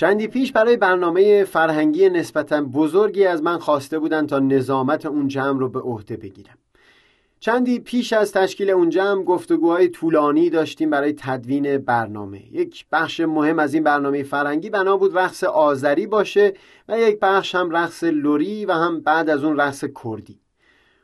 چندی پیش برای برنامه فرهنگی نسبتا بزرگی از من خواسته بودند تا نظامت اون جمع رو به عهده بگیرم. چندی پیش از تشکیل اون جمع گفتگوهای طولانی داشتیم برای تدوین برنامه. یک بخش مهم از این برنامه فرهنگی بنا بود رقص آذری باشه و یک بخش هم رقص لوری و هم بعد از اون رقص کردی.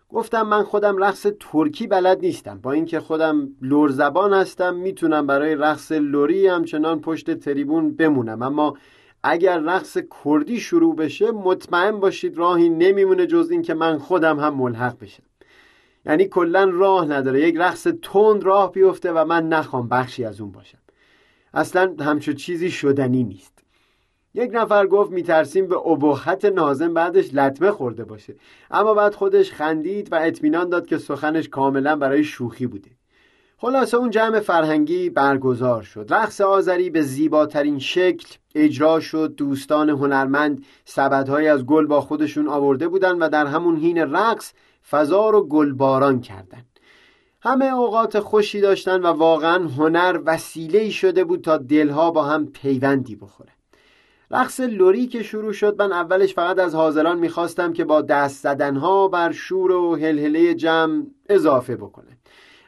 گفتم من خودم رقص ترکی بلد نیستم. با اینکه خودم لور زبان هستم می‌تونم برای رقص لوری همچنان پشت تریبون بمونم. اما اگر رقص کردی شروع بشه مطمئن باشید راهی نمیمونه جز این که من خودم هم ملحق بشم. یعنی کلا راه نداره. یک رقص تند راه بیفته و من نخوام بخشی از اون باشم. اصلا همچو چیزی شدنی نیست. یک نفر گفت میترسیم به ابهت نازم بعدش لطمه خورده باشه. اما بعد خودش خندید و اطمینان داد که سخنش کاملا برای شوخی بوده. خلاصه اون جمع فرهنگی برگزار شد. رقص آذری به زیباترین شکل اجرا شد. دوستان هنرمند سبدهایی از گل با خودشون آورده بودند و در همون حین رقص فضا رو گلباران کردند. همه اوقات خوشی داشتن و واقعا هنر وسیله شده بود تا دلها با هم پیوندی بخوره رقص لوری که شروع شد من اولش فقط از حاضران می‌خواستم که با دست زدنها بر شور و هلهله جمع اضافه بکنه.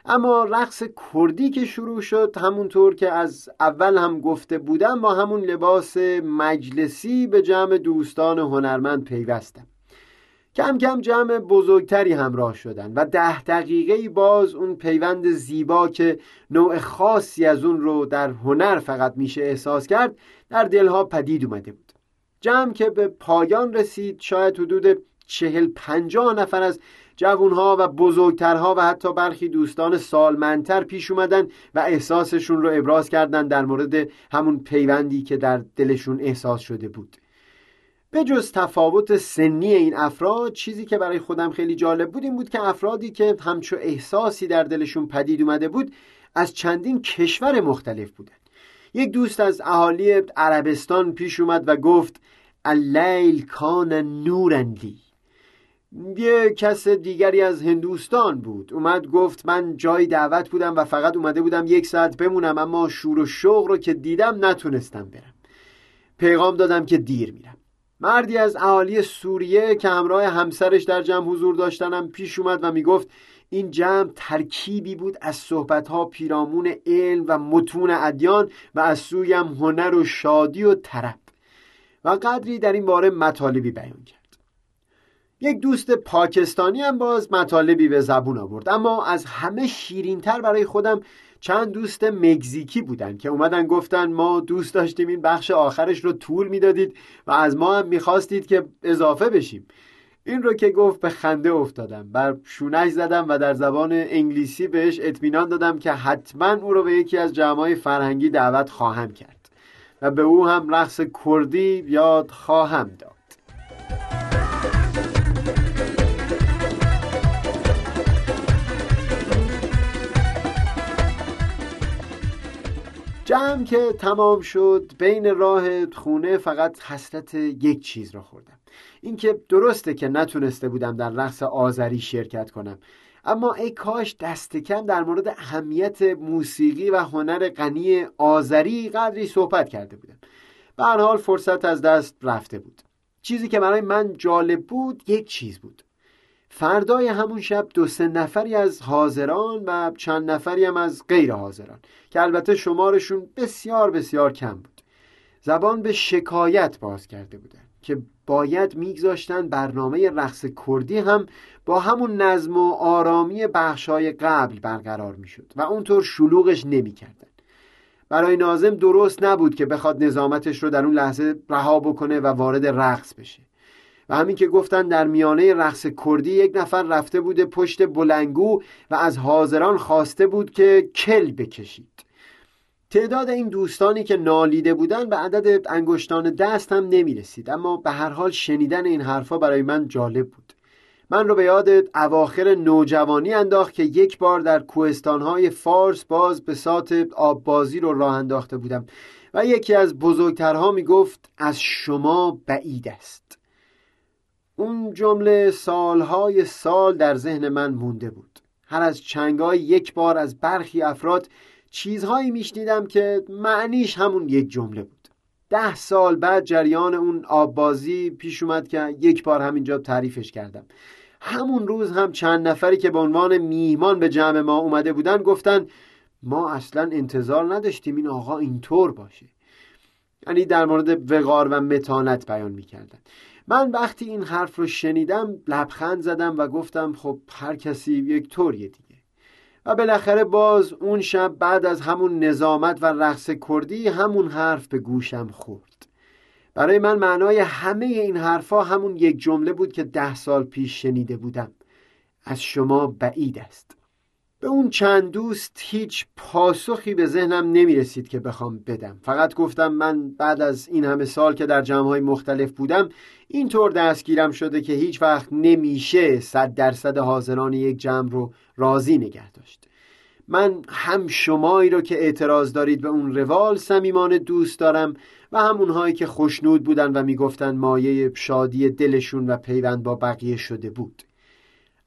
اما رقص کردی که شروع شد همونطور که از اول هم گفته بودم با همون لباس مجلسی به جمع دوستان هنرمند پیوستم. کم کم جمع بزرگتری همراه شدن و ده دقیقه باز اون پیوند زیبا که نوع خاصی از اون رو در هنر فقط میشه احساس کرد در دلها پدید اومده بود. جمع که به پایان رسید شاید حدود چهل پنجاه نفر از جوونها و بزرگترها و حتی برخی دوستان سالمندتر پیش اومدن و احساسشون رو ابراز کردن در مورد همون پیوندی که در دلشون احساس شده بود. به جز تفاوت سنی این افراد چیزی که برای خودم خیلی جالب بود این بود که افرادی که همچو احساسی در دلشون پدید اومده بود از چندین کشور مختلف بودن. یک دوست از اهالی عربستان پیش اومد و گفت اللیل کان نورندی یه کس دیگری از هندوستان بود. اومد گفت من جای دعوت بودم و فقط اومده بودم یک ساعت بمونم اما شور و شوق رو که دیدم نتونستم برم. پیغام دادم که دیر میرم. مردی از اهالی سوریه که همراه همسرش در جمع حضور داشتنم پیش اومد و می‌گفت این جمع ترکیبی بود از صحبتها پیرامون علم و متون ادیان و از سویم هنر و شادی و طرب. و قدری در این باره مطالبی بیان کرد. یک دوست پاکستانی هم باز مطالبی به زبون آورد اما از همه شیرینتر برای خودم چند دوست مگزیکی بودن که اومدن گفتن ما دوست داشتیم این بخش آخرش رو طول می‌دادید و از ما هم می‌خواستید که اضافه بشیم. این رو که گفت به خنده افتادم. بر شونش زدم و در زبان انگلیسی بهش اطمینان دادم که حتما او رو به یکی از جمعای فرهنگی دعوت خواهم کرد و به او هم رقص کردی یاد خواهم داد. جمع که تمام شد بین راه خونه فقط حسرت یک چیز را خوردم. اینکه درسته که نتونسته بودم در رقص آذری شرکت کنم. اما ای کاش دست کم در مورد اهمیت موسیقی و هنر غنی آذری قدری صحبت کرده بودم. به هر حال فرصت از دست رفته بود. چیزی که برای من جالب بود یک چیز بود. فردای همون شب دو سه نفری از حاضران و چند نفری هم از غیر حاضران که البته شمارشون بسیار بسیار کم بود. زبان به شکایت باز کرده بودن که باید میگذاشتن برنامه رقص کردی هم با همون نظم و آرامی بخشای قبل برقرار می‌شد و اونطور شلوغش نمی‌کردن. برای نازم درست نبود که بخواد نظامتش رو در اون لحظه رها بکنه و وارد رقص بشه. و همین که گفتن در میانه رقص کردی یک نفر رفته بوده پشت بلنگو و از حاضران خواسته بود که کل بکشید. تعداد این دوستانی که نالیده بودن به عدد انگشتان دست هم نمی رسید اما به هر حال شنیدن این حرفا برای من جالب بود. من رو به یاد اواخر نوجوانی انداخت که یک بار در کوهستانهای فارس باز به سات آببازی رو راه انداخته بودم و یکی از بزرگترها می گفت از شما بعید است. اون جمله سالهای سال در ذهن من مونده بود. هر از چنگای یک بار از برخی افراد چیزهایی میشنیدم که معنیش همون یک جمله بود. ده سال بعد جریان اون آببازی پیش اومد که یک بار همینجا تعریفش کردم. همون روز هم چند نفری که به عنوان میهمان به جمع ما اومده بودن گفتن ما اصلا انتظار نداشتیم این آقا اینطور باشه. یعنی در مورد وقار و متانت بیان می‌کردن. من وقتی این حرف رو شنیدم لبخند زدم و گفتم خب هر کسی یک طوریه دیگه. و بالاخره باز اون شب بعد از همون نظامت و رقص کردی همون حرف به گوشم خورد. برای من معنای همه این حرفها همون یک جمله بود که ده سال پیش شنیده بودم. از شما بعید است. به اون چند دوست هیچ پاسخی به ذهنم نمی رسید که بخوام بدم. فقط گفتم من بعد از این همه سال که در جمعهای مختلف بودم اینطور دستگیرم شده که هیچ وقت نمیشه صد درصد حاضران یک جمع رو راضی نگه داشت. من هم شمایی رو که اعتراض دارید به اون روال صمیمانه دوست دارم و هم اونهایی که خوشنود بودن و می‌گفتن مایه شادی دلشون و پیوند با بقیه شده بود.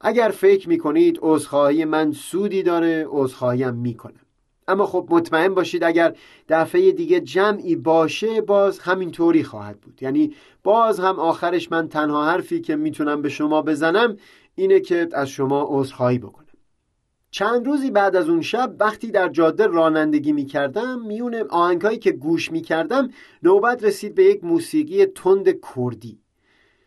اگر فکر می‌کنید عذرخواهی من سودی داره عذرخواهیم می‌کنم. اما خب مطمئن باشید اگر دفعه دیگه جمعی باشه باز همینطوری خواهد بود. یعنی باز هم آخرش من تنها حرفی که می‌تونم به شما بزنم اینه که از شما عذرخواهی بکنم. چند روزی بعد از اون شب وقتی در جاده رانندگی می‌کردم میون آهنگهایی که گوش می‌کردم نوبت رسید به یک موسیقی تند کردی.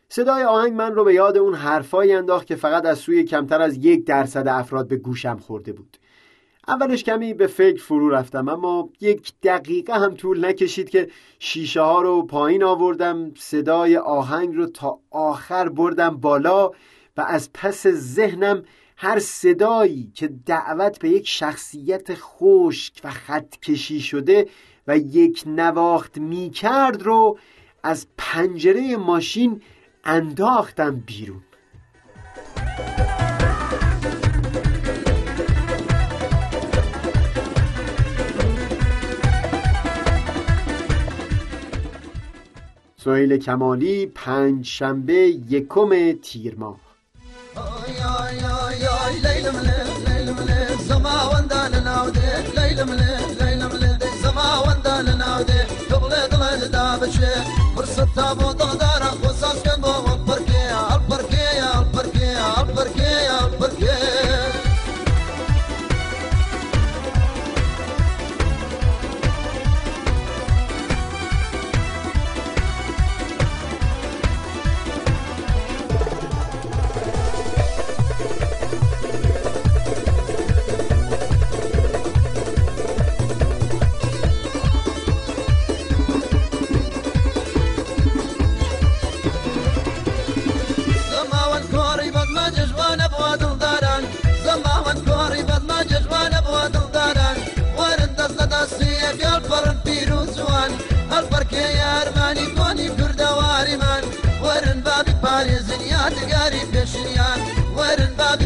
صدای آهنگ من رو به یاد اون حرفایی انداخت که فقط از سوی کمتر از یک درصد افراد به گوشم خورده بود. اولش کمی به فکر فرو رفتم اما یک دقیقه هم طول نکشید که شیشه ها رو پایین آوردم صدای آهنگ رو تا آخر بردم بالا و از پس ذهنم هر صدایی که دعوت به یک شخصیت خشک و خط کشی شده و یک نواخت می کرد رو از پنجره ماشین انداختم بیرون. سهیل کمالی پنج شنبه یکم تیر ماه. داري بشريان ورن باب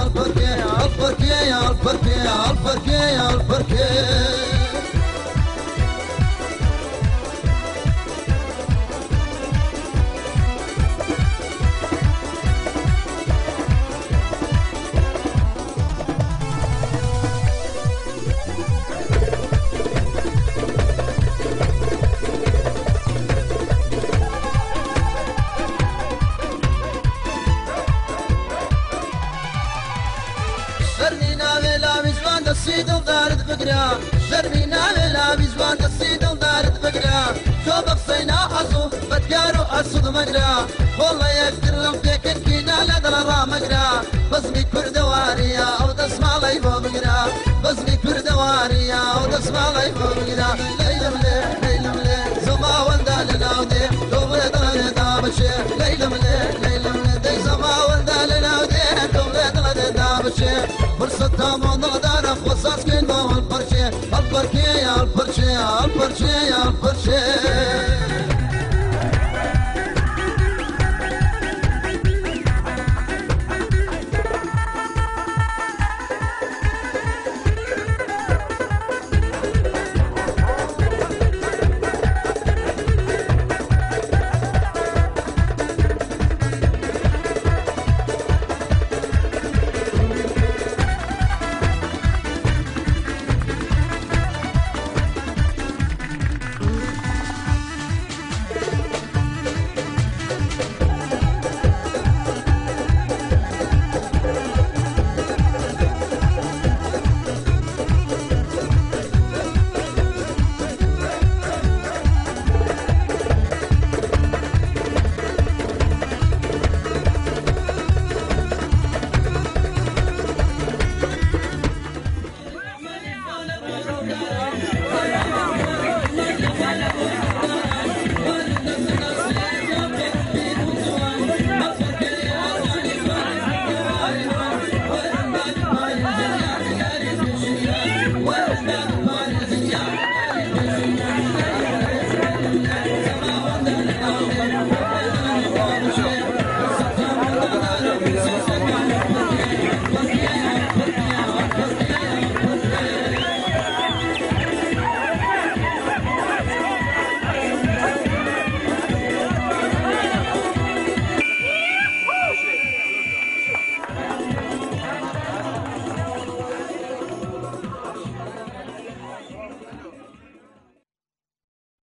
دەسی دڵدارت بگرا. زەرمینا لە لاوی جوان دەسی دڵدارت بگرا. تۆ بە قسەی ناحەزوو بەدیار و ئەسوود مەگرا بۆڵە یەکتر لەم پێکردینا لە دڵە ڕامەگرا بەزمی کوردەواریە ئەو دەسماڵی بۆ بگرا. بەزمی کوردەواریە ئەو دەسماڵی بۆ بگرا. لە Virgin. Yeah.